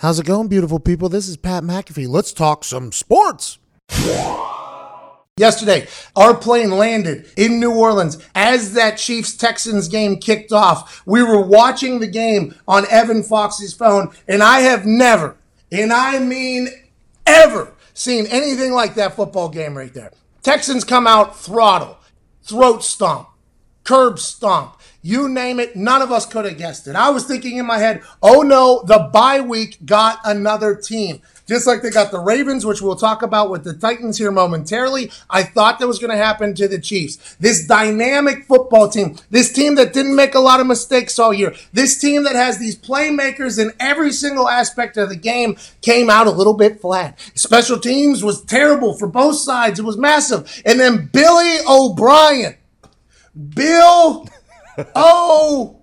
How's it going, beautiful people? This is Pat McAfee. Let's talk some sports. Yesterday, our plane landed in New Orleans as that Chiefs Texans game kicked off. We were watching the game on Evan Fox's phone, and I have never, and I mean ever, seen anything like that football game right there. Texans come out throttle, throat stomp, curb stomp. You name it, none of us could have guessed it. I was thinking in my head, oh no, the bye week got another team. Just like they got the Ravens, which we'll talk about with the Titans here momentarily. I thought that was going to happen to the Chiefs. This dynamic football team, this team that didn't make a lot of mistakes all year, this team that has these playmakers in every single aspect of the game came out a little bit flat. Special teams was terrible for both sides. It was massive. And then Billy O'Brien, Bill Oh,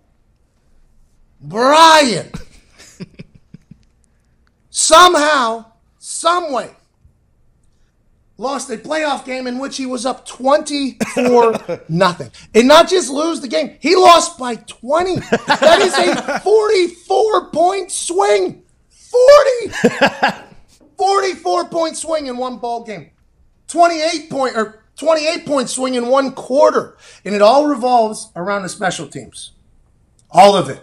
O'Brien somehow, someway, lost a playoff game in which he was up 24 nothing. And not just lose the game, he lost by 20. That is a 44 point swing. 40 44 point swing in one ball game. 28 point or 28 point swing in one quarter. And it all revolves around the special teams. All of it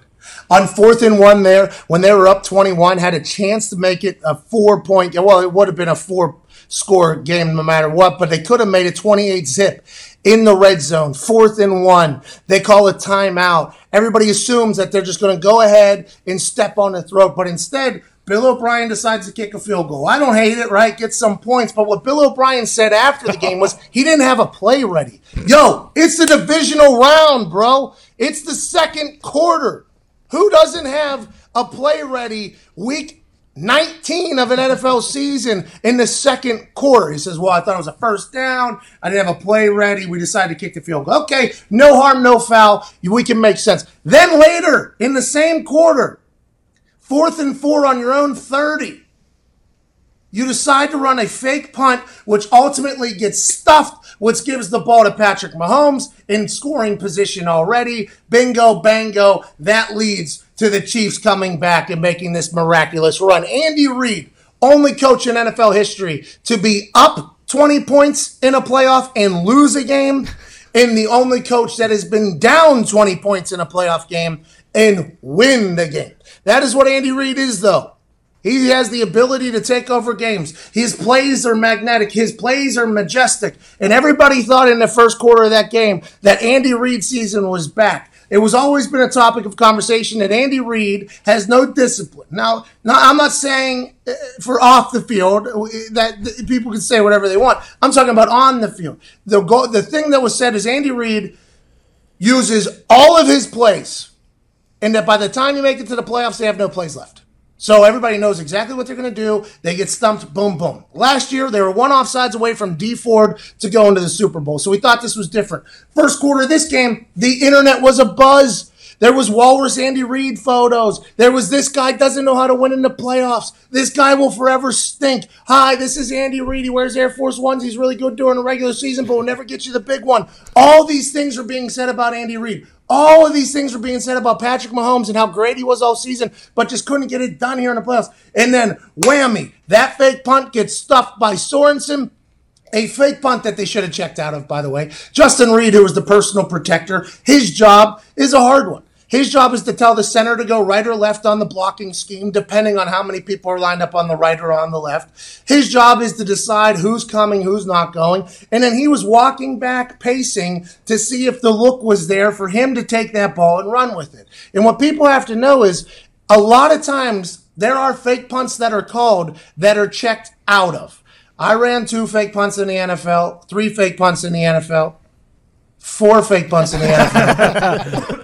on fourth and one there when they were up 21 had a chance to make it a four point well it would have been a four score game no matter what but they could have made it 28 zip in the red zone fourth and one they call a timeout everybody assumes that they're just going to go ahead and step on the throat but instead Bill O'Brien decides to kick a field goal. I don't hate it, right? Get some points. But what Bill O'Brien said after the game was he didn't have a play ready. Yo, it's the divisional round, bro. It's the second quarter. Who doesn't have a play ready week 19 of an NFL season in the second quarter? He says, Well, I thought it was a first down. I didn't have a play ready. We decided to kick the field goal. Okay, no harm, no foul. We can make sense. Then later in the same quarter, fourth and four on your own 30. You decide to run a fake punt, which ultimately gets stuffed, which gives the ball to Patrick Mahomes in scoring position already. Bingo, bango. That leads to the Chiefs coming back and making this miraculous run. Andy Reid, only coach in NFL history to be up 20 points in a playoff and lose a game, and the only coach that has been down 20 points in a playoff game and win the game. That is what Andy Reid is, though. He has the ability to take over games. His plays are magnetic. His plays are majestic. And everybody thought in the first quarter of that game that Andy Reid's season was back. It was always been a topic of conversation that Andy Reid has no discipline. Now, now I'm not saying uh, for off the field uh, that people can say whatever they want. I'm talking about on the field. The go, the thing that was said is Andy Reid uses all of his plays, and that by the time you make it to the playoffs, they have no plays left. So everybody knows exactly what they're going to do. They get stumped, boom, boom. Last year, they were one offsides away from Dee Ford to go into the Super Bowl. So we thought this was different. First quarter of this game, the internet was a buzz. There was Walrus Andy Reid photos. There was this guy doesn't know how to win in the playoffs. This guy will forever stink. Hi, this is Andy Reid. He wears Air Force Ones. He's really good during the regular season, but will never get you the big one. All these things are being said about Andy Reid. All of these things were being said about Patrick Mahomes and how great he was all season, but just couldn't get it done here in the playoffs. And then whammy, that fake punt gets stuffed by Sorensen. A fake punt that they should have checked out of, by the way. Justin Reid, who was the personal protector, his job is a hard one. His job is to tell the center to go right or left on the blocking scheme, depending on how many people are lined up on the right or on the left. His job is to decide who's coming, who's not going. And then he was walking back, pacing to see if the look was there for him to take that ball and run with it. And what people have to know is a lot of times there are fake punts that are called that are checked out of. I ran two fake punts in the NFL, three fake punts in the NFL, four fake punts in the NFL.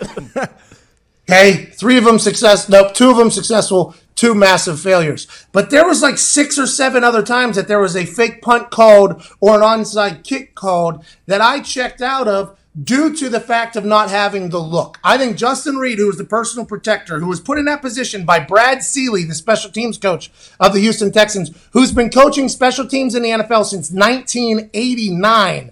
Okay, three of them success. Nope, two of them successful. Two massive failures. But there was like six or seven other times that there was a fake punt called or an onside kick called that I checked out of due to the fact of not having the look. I think Justin Reid, who was the personal protector, who was put in that position by Brad Seely, the special teams coach of the Houston Texans, who's been coaching special teams in the NFL since 1989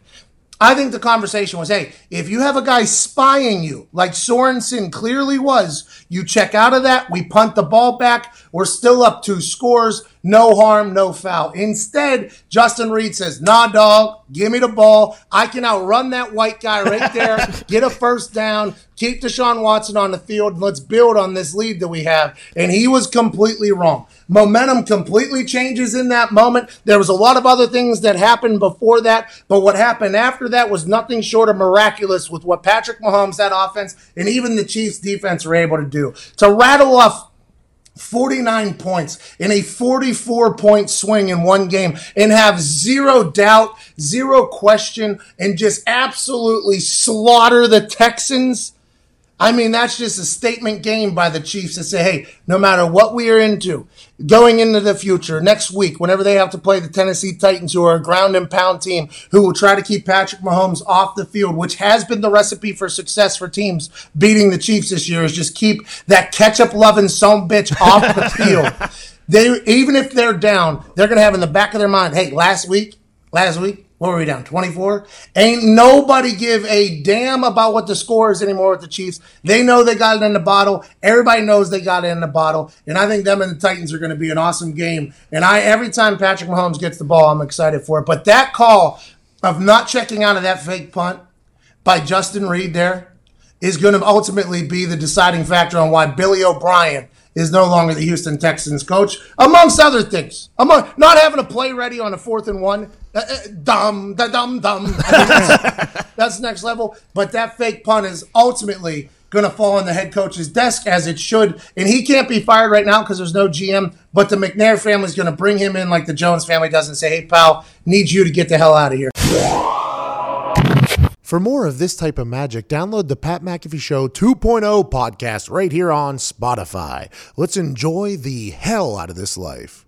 I think the conversation was, hey, if you have a guy spying you, like Sorensen clearly was, you check out of that, we punt the ball back, we're still up two scores, no harm, no foul. Instead, Justin Reid says, nah, dog, give me the ball. I can outrun that white guy right there, get a first down, keep Deshaun Watson on the field, and let's build on this lead that we have. And he was completely wrong. Momentum completely changes in that moment. There was a lot of other things that happened before that, but what happened after that was nothing short of miraculous with what Patrick Mahomes, that offense, and even the Chiefs defense were able to do. To rattle off 49 points in a 44 point swing in one game and have zero doubt, zero question, and just absolutely slaughter the Texans I mean, that's just a statement game by the Chiefs to say, hey, no matter what we are into, going into the future, next week, whenever they have to play the Tennessee Titans, who are a ground and pound team, who will try to keep Patrick Mahomes off the field, which has been the recipe for success for teams beating the Chiefs this year, is just keep that ketchup loving some bitch off the field. They, even if they're down, they're going to have in the back of their mind, hey, last week, last week, what were we down? 24? Ain't nobody give a damn about what the score is anymore with the Chiefs. They know they got it in the bottle. Everybody knows they got it in the bottle. And I think them and the Titans are going to be an awesome game. And I every time Patrick Mahomes gets the ball, I'm excited for it. But that call of not checking out of that fake punt by Justin Reid there is going to ultimately be the deciding factor on why Billy O'Brien is no longer the Houston Texans coach, amongst other things. Among not having a play ready on a fourth and one, uh, uh, dumb, da, dumb, dumb. That's, next level. But that fake punt is ultimately going to fall on the head coach's desk as it should. And he can't be fired right now because there's no GM. But the McNair family is going to bring him in like the Jones family does and say, hey, pal, need you to get the hell out of here. For more of this type of magic, download the Pat McAfee Show 2.0 podcast right here on Spotify. Let's enjoy the hell out of this life.